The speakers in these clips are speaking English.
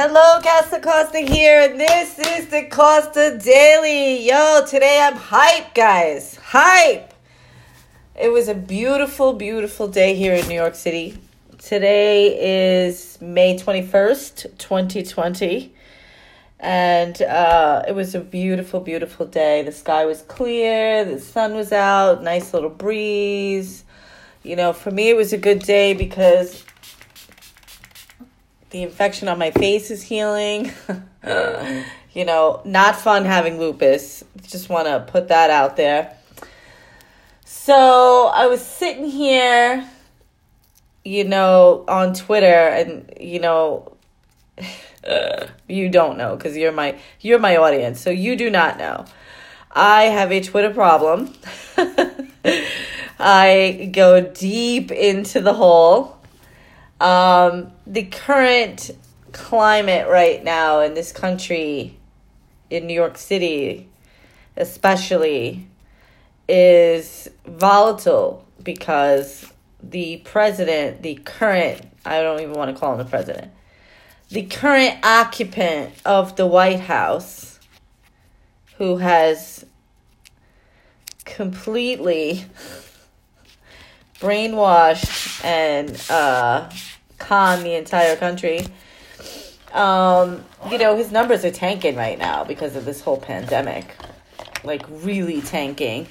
Hello, Costa Costa here, and this is the Costa Daily. Yo, today I'm hype, guys. Hype. It was a beautiful, beautiful day here in New York City. Today is May 21st, 2020. And uh, it was a beautiful, beautiful day. The sky was clear, the sun was out, nice little breeze. You know, for me, it was a good day because the infection on my face is healing. you know, not fun having lupus. Just want to put that out there. So I was sitting here, you know, on Twitter, and you know, you don't know because you're my you're my audience, so you do not know. I have a Twitter problem. I go deep into the hole um, the current climate right now in this country, in New York City, especially, is volatile because the president, the current, I don't even want to call him the president, the current occupant of the White House, who has completely brainwashed and uh, con the entire country. Um, you know, his numbers are tanking right now because of this whole pandemic. Like, really tanking.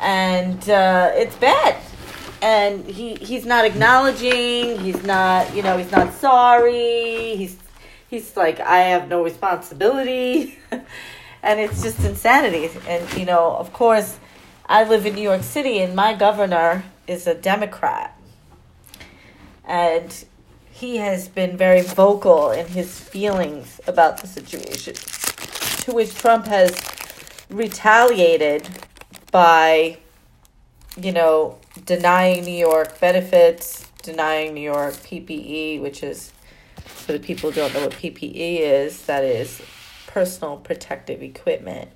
And uh, it's bad. And he, he's not acknowledging, he's not, you know, he's not sorry. He's, he's like, I have no responsibility. and it's just insanity. And, you know, of course, I live in New York City and my governor is a Democrat. And he has been very vocal in his feelings about the situation, to which Trump has retaliated by, you know, denying New York benefits, denying New York PPE, which is, for the people who don't know what PPE is, that is personal protective equipment.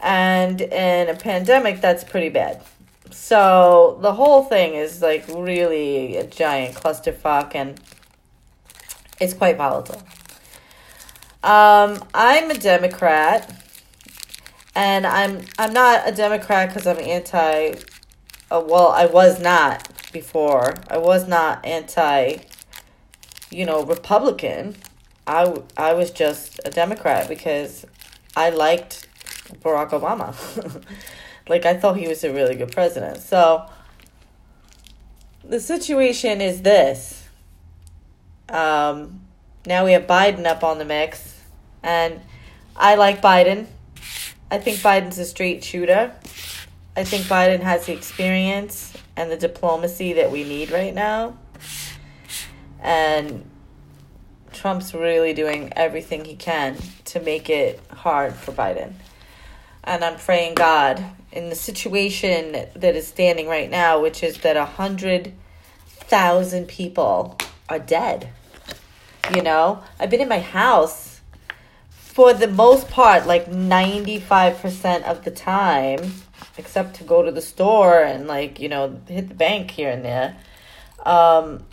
And in a pandemic, that's pretty bad. So the whole thing is like really a giant clusterfuck and it's quite volatile. Um, I'm a Democrat, and I'm I'm not a Democrat because I'm anti. Uh, well, I was not before. I was not anti. You know, Republican. I I was just a Democrat because I liked Barack Obama. Like I thought he was a really good president. So the situation is this. Um, now we have Biden up on the mix, and I like Biden. I think Biden's a straight shooter. I think Biden has the experience and the diplomacy that we need right now. And Trump's really doing everything he can to make it hard for Biden. And I'm praying God in the situation that is standing right now, which is that a hundred thousand people are dead. You know, I've been in my house for the most part, like 95% of the time, except to go to the store and, like, you know, hit the bank here and there. Um,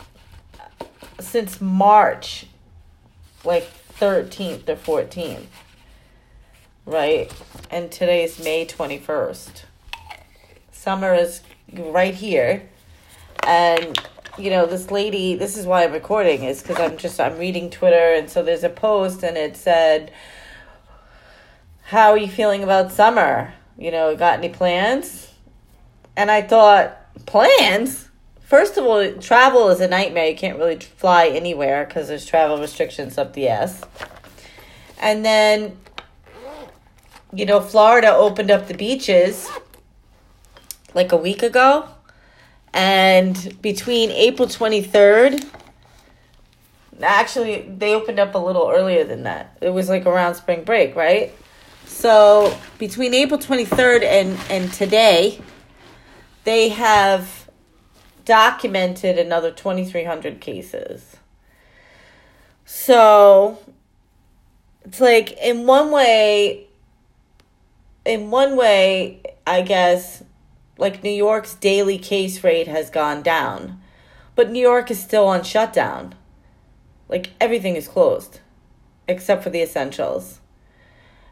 since March, like 13th or 14th right? And today is May 21st. Summer is right here. And you know, this lady, this is why I'm recording is cuz I'm just I'm reading Twitter and so there's a post and it said how are you feeling about summer? You know, got any plans? And I thought, plans? First of all, travel is a nightmare. You can't really fly anywhere because there's travel restrictions up the ass. And then you know, Florida opened up the beaches like a week ago. And between April 23rd, actually, they opened up a little earlier than that. It was like around spring break, right? So between April 23rd and, and today, they have documented another 2,300 cases. So it's like, in one way, in one way, I guess, like New York's daily case rate has gone down, but New York is still on shutdown. Like everything is closed except for the essentials.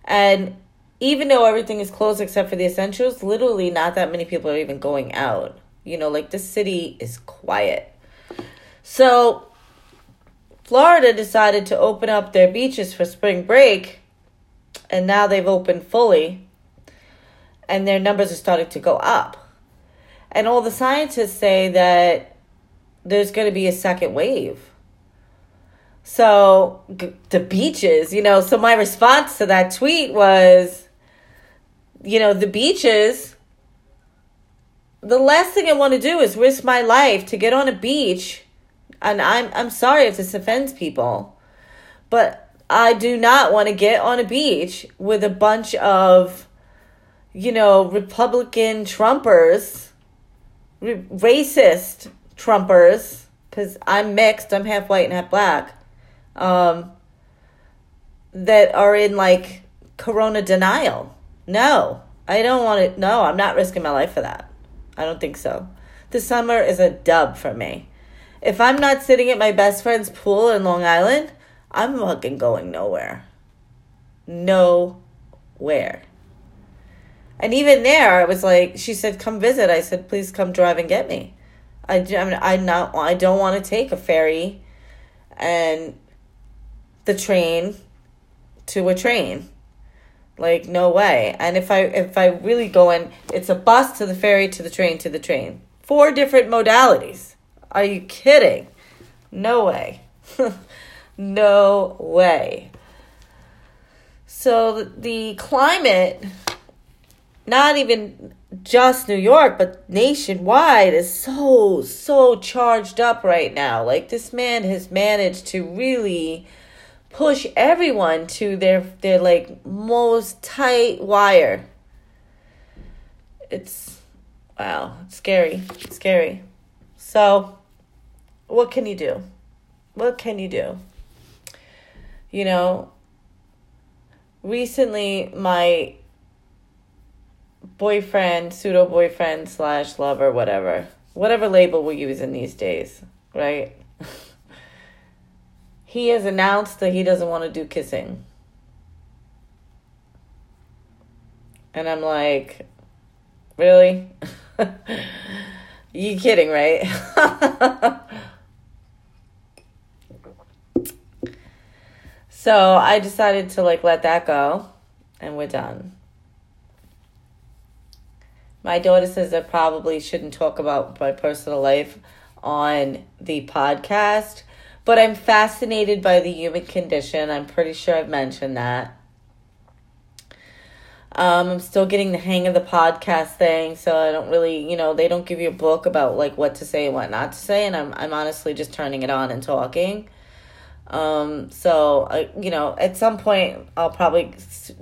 And even though everything is closed except for the essentials, literally not that many people are even going out. You know, like the city is quiet. So, Florida decided to open up their beaches for spring break, and now they've opened fully, and their numbers are starting to go up. And all the scientists say that there's going to be a second wave. So, g- the beaches, you know, so my response to that tweet was, you know, the beaches, the last thing I want to do is risk my life to get on a beach. And I'm I'm sorry if this offends people, but I do not want to get on a beach with a bunch of, you know, Republican Trumpers, r- racist Trumpers, because I'm mixed, I'm half white and half black, um, that are in like corona denial. No, I don't want to. No, I'm not risking my life for that. I don't think so. The summer is a dub for me. If I'm not sitting at my best friend's pool in Long Island, I'm fucking going nowhere. Nowhere. And even there, I was like, she said, "Come visit." I said, "Please come drive and get me." I, I mean, I not, I don't want to take a ferry, and the train, to a train. Like no way. And if I if I really go in, it's a bus to the ferry to the train to the train. Four different modalities. Are you kidding? No way. no way. So the climate not even just New York, but nationwide is so, so charged up right now. Like, this man has managed to really push everyone to their, their like, most tight wire. It's, wow, it's scary. Scary. So, what can you do? What can you do? You know, recently my boyfriend, pseudo boyfriend slash lover, whatever, whatever label we're using these days, right? he has announced that he doesn't want to do kissing. And I'm like, really? you kidding, right? so I decided to like let that go and we're done. My daughter says I probably shouldn't talk about my personal life on the podcast, but I'm fascinated by the human condition. I'm pretty sure I've mentioned that. Um, I'm still getting the hang of the podcast thing, so I don't really, you know, they don't give you a book about like what to say and what not to say, and I'm I'm honestly just turning it on and talking. Um, so I, you know, at some point I'll probably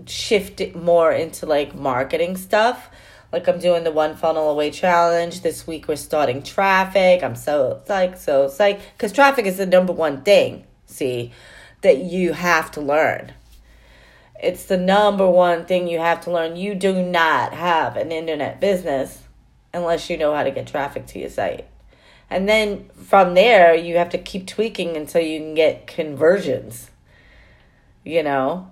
shift it more into like marketing stuff. Like I'm doing the one funnel away challenge this week. We're starting traffic. I'm so psyched, so psyched because traffic is the number one thing. See, that you have to learn. It's the number one thing you have to learn. You do not have an internet business unless you know how to get traffic to your site. And then from there, you have to keep tweaking until you can get conversions. You know?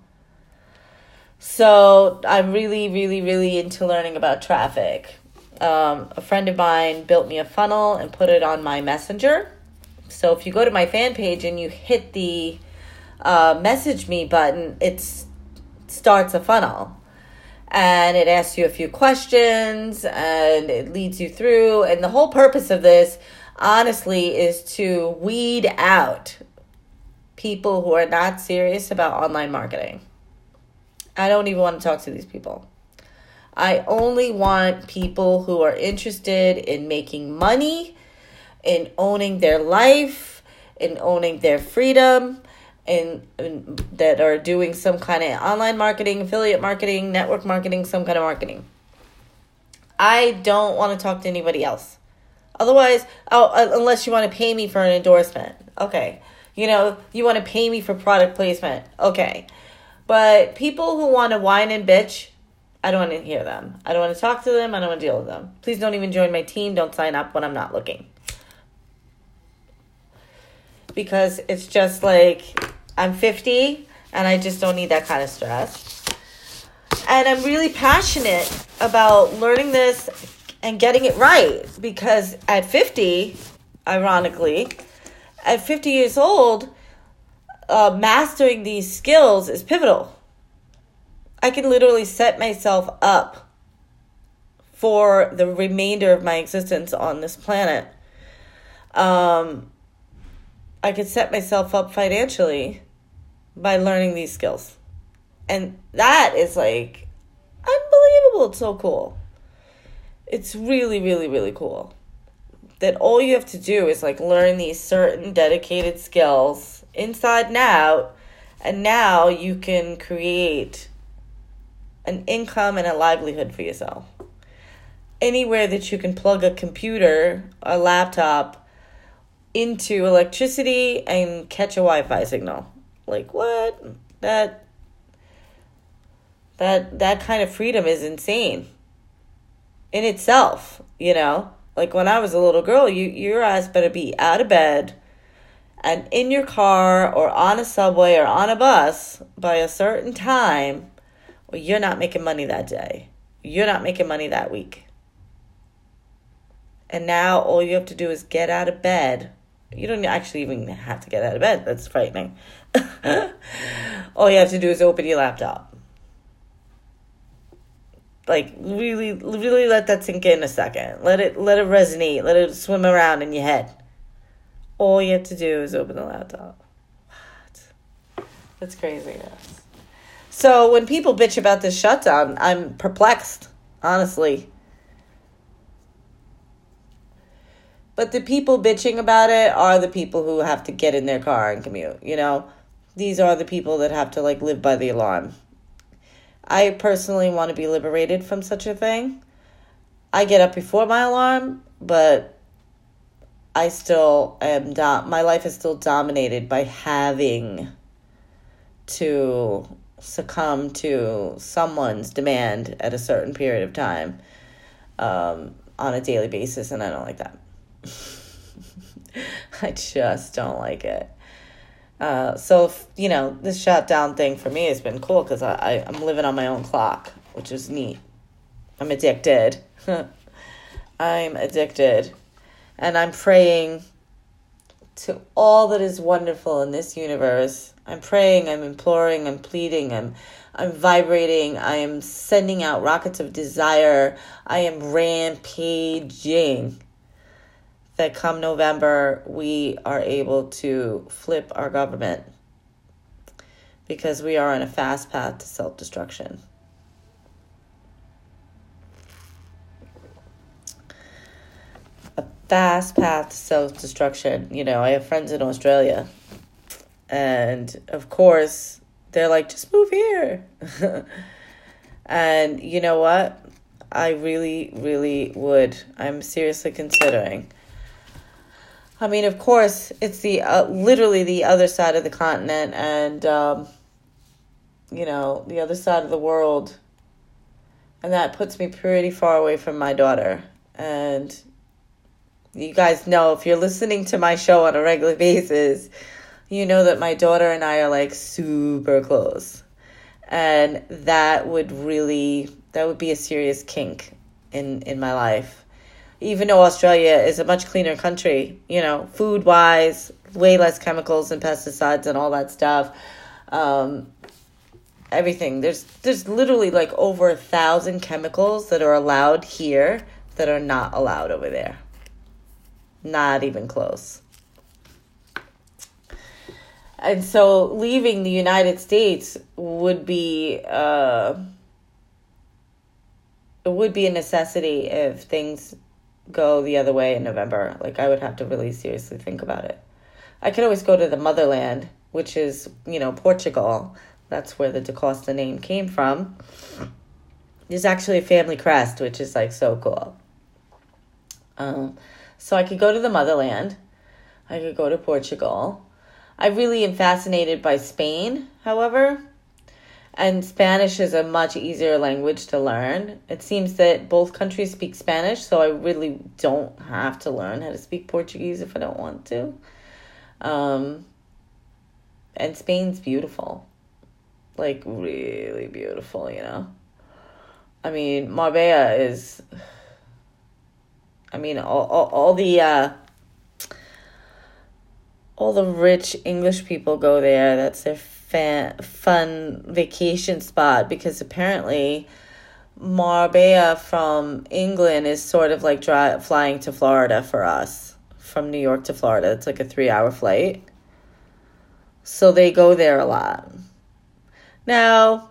So I'm really, really, really into learning about traffic. Um, a friend of mine built me a funnel and put it on my messenger. So if you go to my fan page and you hit the uh, message me button, it's starts a funnel and it asks you a few questions and it leads you through. And the whole purpose of this, honestly, is to weed out people who are not serious about online marketing. I don't even want to talk to these people. I only want people who are interested in making money, in owning their life, in owning their freedom, and, that are doing some kind of online marketing, affiliate marketing, network marketing, some kind of marketing. I don't want to talk to anybody else. Otherwise, oh, unless you want to pay me for an endorsement. Okay. You know, you want to pay me for product placement. Okay. But people who want to whine and bitch, I don't want to hear them. I don't want to talk to them. I don't want to deal with them. Please don't even join my team. Don't sign up when I'm not looking. because it's just like I'm 50 and I just don't need that kind of stress. And I'm really passionate about learning this and getting it right because at 50, ironically, at 50 years old, uh, mastering these skills is pivotal. I can literally set myself up for the remainder of my existence on this planet. Um, I could set myself up financially by learning these skills. And that is like unbelievable. It's so cool. It's really, really, really cool. That all you have to do is like learn these certain dedicated skills inside and out, and now you can create an income and a livelihood for yourself. Anywhere that you can plug a computer, a laptop into electricity and catch a Wi Fi signal. Like what? That that that kind of freedom is insane in itself, you know? Like when I was a little girl, you your ass better be out of bed and in your car or on a subway or on a bus by a certain time, or you're not making money that day. You're not making money that week. And now all you have to do is get out of bed. You don't actually even have to get out of bed. That's frightening. all you have to do is open your laptop. Like really really let that sink in a second. Let it let it resonate. Let it swim around in your head. All you have to do is open the laptop. What? That's crazy. So when people bitch about this shutdown, I'm perplexed, honestly. But the people bitching about it are the people who have to get in their car and commute, you know? These are the people that have to like live by the alarm. I personally want to be liberated from such a thing. I get up before my alarm, but I still am dom- my life is still dominated by having to succumb to someone's demand at a certain period of time um, on a daily basis, and I don't like that. I just don't like it. Uh, so you know, this shutdown thing for me has been cool because I, I I'm living on my own clock, which is neat. I'm addicted. I'm addicted, and I'm praying to all that is wonderful in this universe. I'm praying. I'm imploring. I'm pleading. I'm I'm vibrating. I am sending out rockets of desire. I am rampaging that come November, we are able to flip our government because we are on a fast path to self destruction. Fast path to self destruction. You know, I have friends in Australia, and of course, they're like, just move here. and you know what? I really, really would. I'm seriously considering I mean, of course, it's the uh, literally the other side of the continent, and um, you know, the other side of the world, and that puts me pretty far away from my daughter. And you guys know if you're listening to my show on a regular basis, you know that my daughter and I are like super close, and that would really that would be a serious kink in in my life even though Australia is a much cleaner country, you know, food wise, way less chemicals and pesticides and all that stuff. Um, everything. There's there's literally like over a thousand chemicals that are allowed here that are not allowed over there. Not even close. And so leaving the United States would be uh, it would be a necessity if things go the other way in November. Like I would have to really seriously think about it. I could always go to the motherland, which is, you know, Portugal. That's where the Da Costa name came from. There's actually a family crest, which is like so cool. Um, so I could go to the motherland. I could go to Portugal. I really am fascinated by Spain, however. And Spanish is a much easier language to learn. It seems that both countries speak Spanish, so I really don't have to learn how to speak Portuguese if I don't want to. Um, and Spain's beautiful. Like, really beautiful, you know? I mean, Marbella is. I mean, all, all, all the. Uh, all the rich English people go there. That's their fan, fun vacation spot because apparently Marbella from England is sort of like dry, flying to Florida for us from New York to Florida. It's like a three hour flight. So they go there a lot. Now,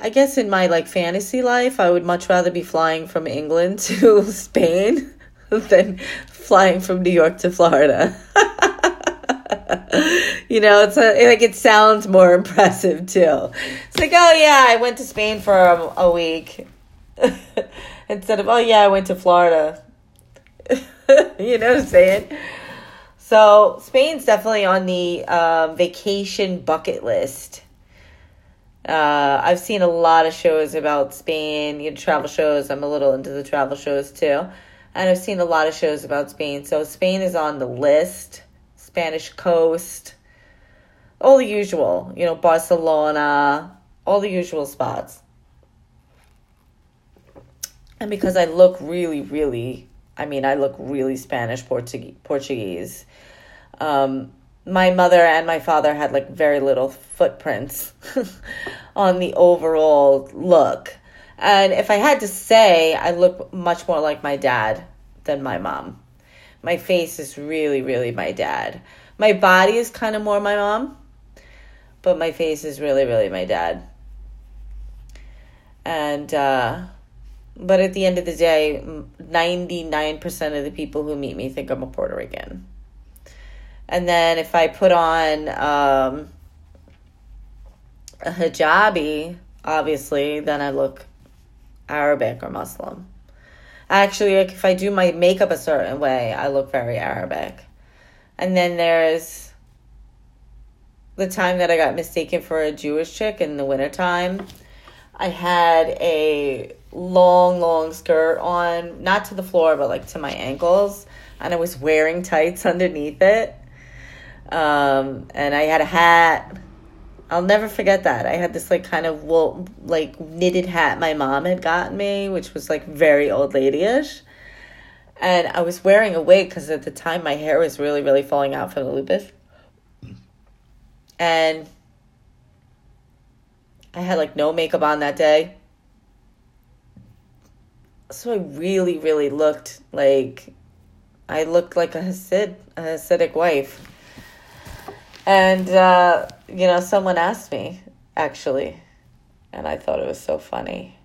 I guess in my like fantasy life, I would much rather be flying from England to Spain than flying from New York to Florida. you know, it's a, like it sounds more impressive too. It's like, oh yeah, I went to Spain for a, a week instead of oh yeah, I went to Florida. you know what I'm saying? So Spain's definitely on the um, vacation bucket list. Uh, I've seen a lot of shows about Spain, you know, travel shows. I'm a little into the travel shows too. And I've seen a lot of shows about Spain. So Spain is on the list. Spanish coast, all the usual, you know, Barcelona, all the usual spots. And because I look really, really, I mean, I look really Spanish Portuguese. Portuguese. Um, my mother and my father had like very little footprints on the overall look. And if I had to say, I look much more like my dad than my mom. My face is really, really my dad. My body is kind of more my mom, but my face is really, really my dad. And, uh, but at the end of the day, 99% of the people who meet me think I'm a Puerto Rican. And then if I put on um, a hijabi, obviously, then I look Arabic or Muslim. Actually, like if I do my makeup a certain way, I look very Arabic. And then there's the time that I got mistaken for a Jewish chick in the wintertime. I had a long, long skirt on, not to the floor, but like to my ankles. And I was wearing tights underneath it. Um, and I had a hat I'll never forget that. I had this like kind of wool, like knitted hat my mom had gotten me, which was like very old ladyish. And I was wearing a wig because at the time my hair was really, really falling out from the lupus. And I had like no makeup on that day. So I really, really looked like I looked like a Hasid, a Hasidic wife. And uh, you know, someone asked me actually, and I thought it was so funny.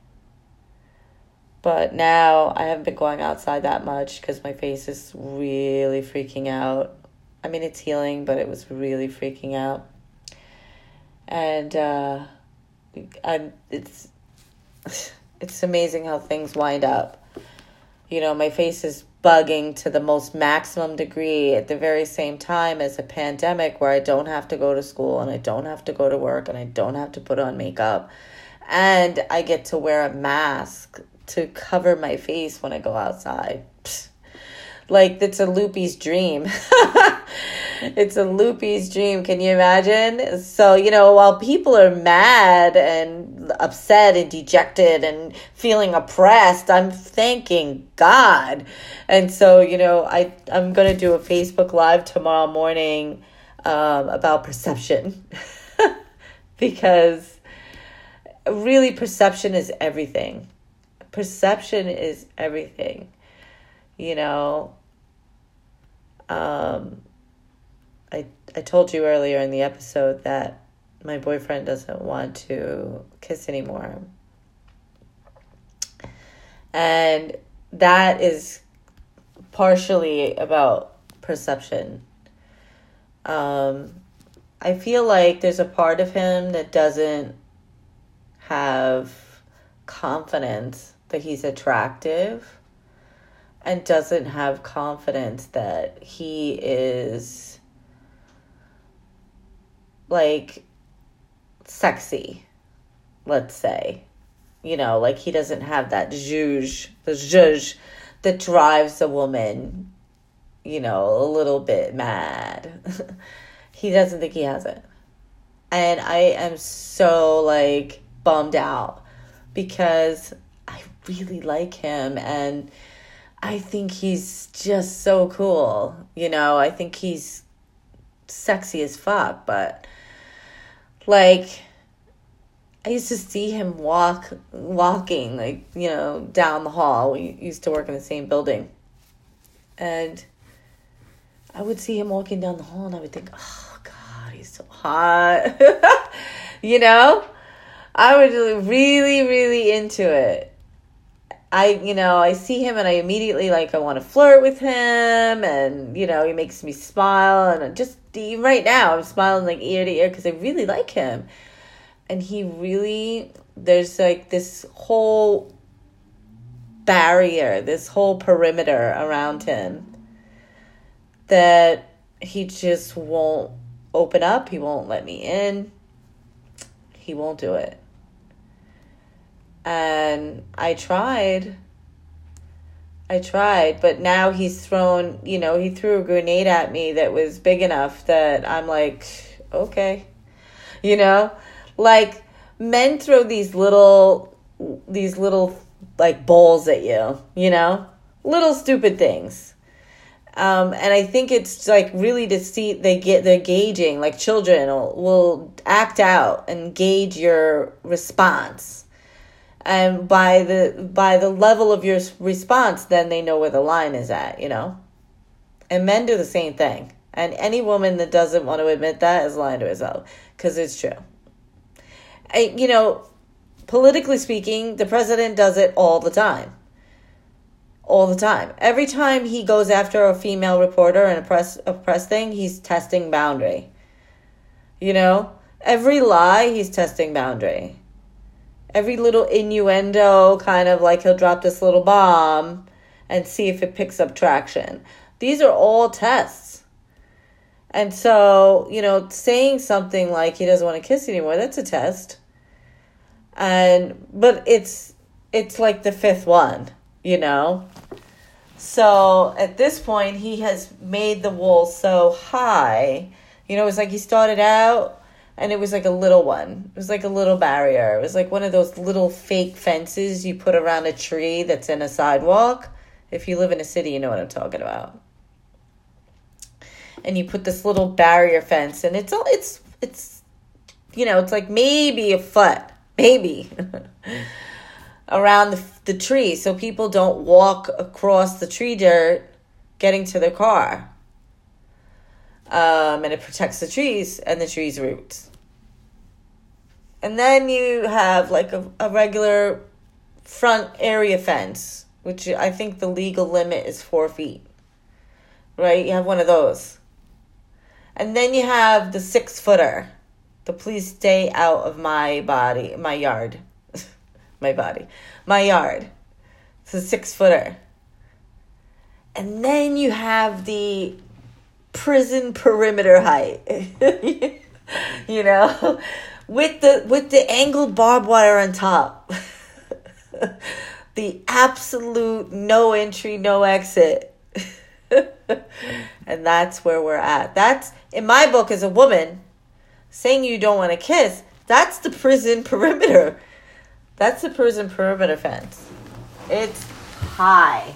But now I haven't been going outside that much because my face is really freaking out. I mean, it's healing, but it was really freaking out. And uh, I, it's it's amazing how things wind up. You know, my face is bugging to the most maximum degree at the very same time as a pandemic where I don't have to go to school and I don't have to go to work and I don't have to put on makeup. And I get to wear a mask to cover my face when I go outside. Like, it's a lupie's dream. it's a lupie's dream. Can you imagine? So, you know, while people are mad and upset and dejected and feeling oppressed, I'm thanking God. And so, you know, I, I'm going to do a Facebook Live tomorrow morning um, about perception because really perception is everything. Perception is everything. You know, um, I I told you earlier in the episode that my boyfriend doesn't want to kiss anymore. And that is partially about perception. Um, I feel like there's a part of him that doesn't have confidence that he's attractive and doesn't have confidence that he is like sexy, let's say. You know, like he doesn't have that zhuzh, the zhuzh that drives a woman you know, a little bit mad. he doesn't think he has it. And I am so like bummed out because I really like him and I think he's just so cool. You know, I think he's sexy as fuck, but like I used to see him walk walking like, you know, down the hall. We used to work in the same building. And I would see him walking down the hall and I would think, "Oh god, he's so hot." you know? I was really really into it. I, you know, I see him and I immediately like I want to flirt with him and you know, he makes me smile and I'm just right now I'm smiling like ear to ear cuz I really like him. And he really there's like this whole barrier, this whole perimeter around him that he just won't open up, he won't let me in. He won't do it. And I tried. I tried, but now he's thrown, you know, he threw a grenade at me that was big enough that I'm like, okay. You know? Like men throw these little these little like balls at you, you know? Little stupid things. Um, and I think it's like really to see they get they're gauging like children will, will act out and gauge your response and by the by the level of your response then they know where the line is at you know? And men do the same thing. And any woman that doesn't want to admit that is lying to herself because it's true. I, you know politically speaking the president does it all the time. All the time. Every time he goes after a female reporter in a press a press thing he's testing boundary. You know? Every lie he's testing boundary every little innuendo, kind of like he'll drop this little bomb and see if it picks up traction. These are all tests. And so, you know, saying something like he doesn't want to kiss anymore, that's a test. And but it's it's like the fifth one, you know. So at this point he has made the wall so high. You know, it's like he started out and it was like a little one. It was like a little barrier. It was like one of those little fake fences you put around a tree that's in a sidewalk. If you live in a city, you know what I'm talking about. And you put this little barrier fence, and it's all it's it's you know it's like maybe a foot, maybe around the the tree, so people don't walk across the tree dirt getting to their car um, and it protects the trees and the trees' roots. And then you have like a, a regular front area fence, which I think the legal limit is four feet. Right? You have one of those. And then you have the six footer. The please stay out of my body, my yard. my body. My yard. It's a six footer. And then you have the prison perimeter height. you know, with the with the angled barbed wire on top. the absolute no entry, no exit. and that's where we're at. That's in my book as a woman saying you don't want to kiss. That's the prison perimeter. That's the prison perimeter fence. It's high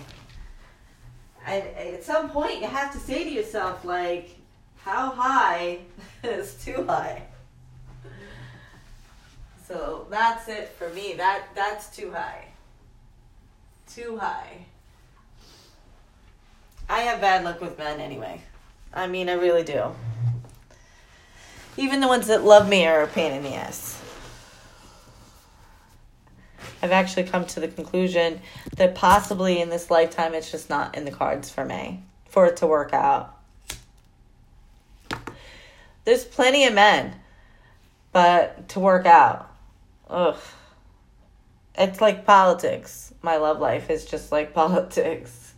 at some point you have to say to yourself like how high is too high? So that's it for me. That that's too high. Too high. I have bad luck with men anyway. I mean i really do. Even the ones that love me are a pain in the ass I've actually come to the conclusion that possibly in this lifetime it's just not in the cards for me for it to work out. There's plenty of men, but to work out, ugh. It's like politics. My love life is just like politics.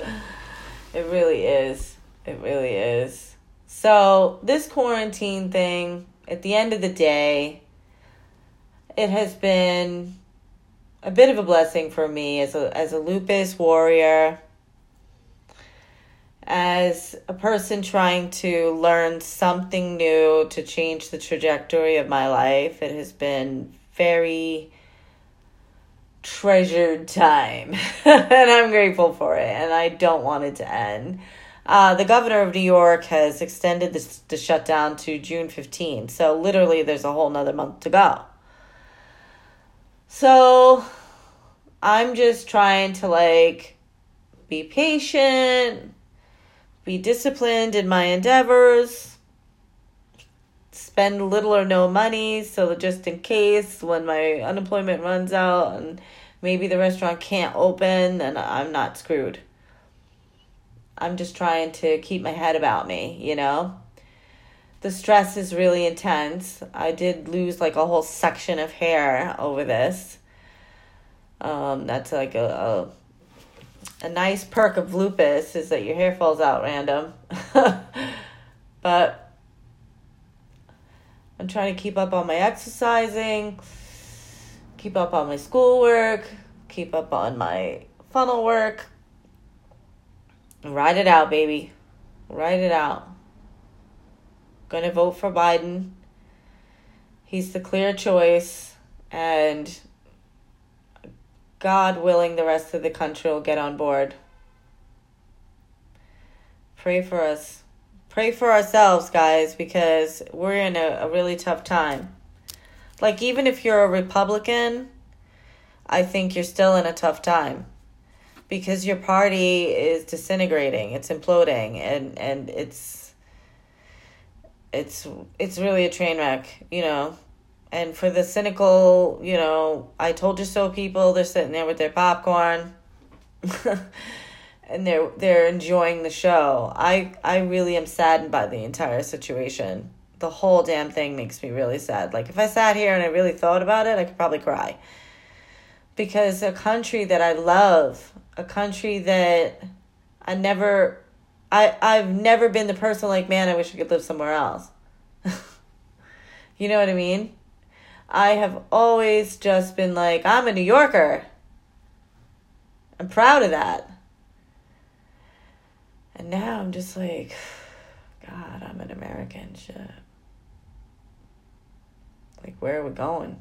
it really is. It really is. So, this quarantine thing, at the end of the day, it has been a bit of a blessing for me as a as a lupus warrior. as a person trying to learn something new to change the trajectory of my life, it has been very treasured time. and I'm grateful for it. And I don't want it to end. Uh, the governor of New York has extended this, the shutdown to June 15. So literally, there's a whole nother month to go. So I'm just trying to like be patient, be disciplined in my endeavors, spend little or no money so just in case when my unemployment runs out and maybe the restaurant can't open, then I'm not screwed. I'm just trying to keep my head about me, you know? The stress is really intense. I did lose like a whole section of hair over this. Um, that's like a, a, a nice perk of lupus is that your hair falls out random. but I'm trying to keep up on my exercising, keep up on my schoolwork, keep up on my funnel work, Write it out, baby. Write it out. Gonna vote for Biden. He's the clear choice, and God willing, the rest of the country will get on board. Pray for us. Pray for ourselves, guys, because we're in a, a really tough time. Like, even if you're a Republican, I think you're still in a tough time because your party is disintegrating it's imploding and and it's it's it's really a train wreck you know? And for the cynical you know i told you so people they're sitting there with their popcorn and they're they're enjoying the show. I i really am saddened by the entire situation. The whole damn thing makes me really sad. Like if i sat here and i really thought about it i could probably cry. Because a country that i love a country that I never I I've never been the person like, man, I wish I could live somewhere else. you know what I mean? I have always just been like, I'm a New Yorker. I'm proud of that. And now I'm just like, God, I'm an American. Shit. Like, where are we going?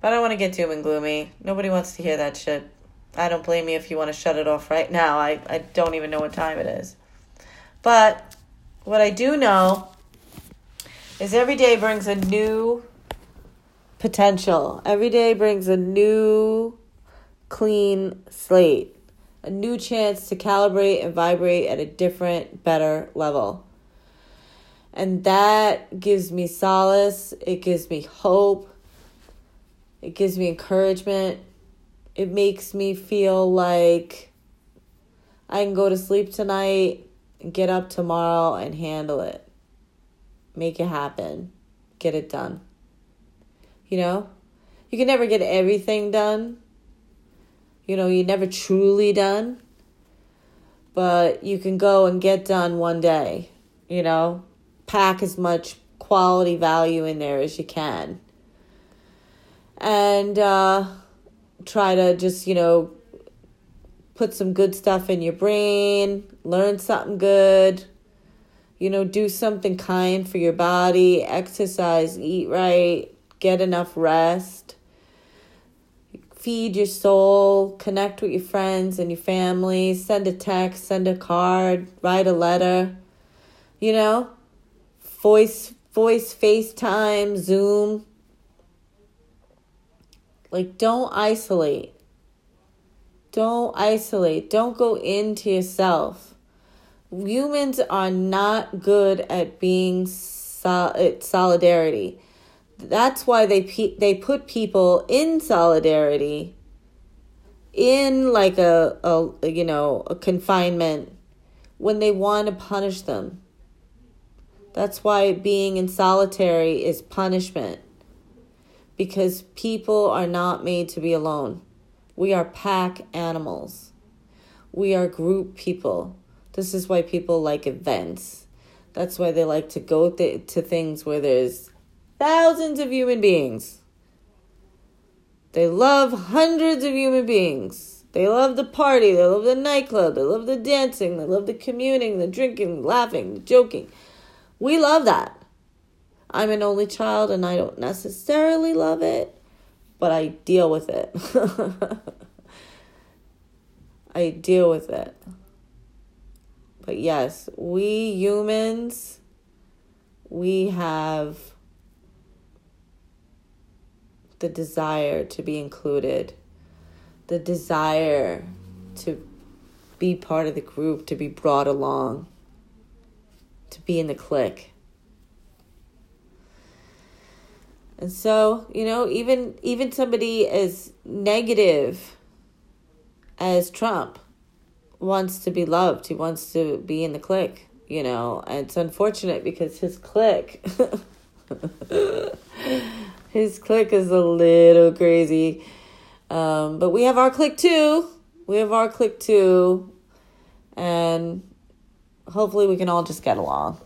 But I don't want to get doom and gloomy. Nobody wants to hear that shit. I don't blame you if you want to shut it off right now. I, I don't even know what time it is. But what I do know is every day brings a new potential. Every day brings a new clean slate, a new chance to calibrate and vibrate at a different, better level. And that gives me solace, it gives me hope, it gives me encouragement it makes me feel like I can go to sleep tonight, get up tomorrow, and handle it. Make it happen. Get it done. You know? You can never get everything done. You know, you're never truly done. But you can go and get done one day. You know? Pack as much quality value in there as you can. And, uh, try to just, you know, put some good stuff in your brain, learn something good, you know, do something kind for your body, exercise, eat right, get enough rest, feed your soul, connect with your friends and your family, send a text, send a card, write a letter, you know, voice voice FaceTime, Zoom, like, don't isolate. Don't isolate. Don't go into yourself. Humans are not good at being sol- at solidarity. That's why they pe- they put people in solidarity in like a, a you know a confinement when they want to punish them. That's why being in solitary is punishment because people are not made to be alone. We are pack animals. We are group people. This is why people like events. That's why they like to go th- to things where there's thousands of human beings. They love hundreds of human beings. They love the party, they love the nightclub, they love the dancing, they love the communing, the drinking, laughing, the joking. We love that. I'm an only child and I don't necessarily love it, but I deal with it. I deal with it. But yes, we humans, we have the desire to be included, the desire to be part of the group, to be brought along, to be in the clique. And so, you know, even even somebody as negative as Trump wants to be loved. He wants to be in the clique, you know. And it's unfortunate because his clique his clique is a little crazy. Um, but we have our clique too. We have our clique too. And hopefully we can all just get along.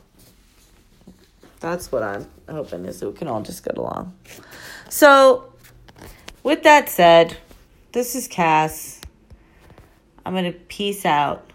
That's what I'm hoping is that we can all just get along. So, with that said, this is Cass. I'm going to peace out.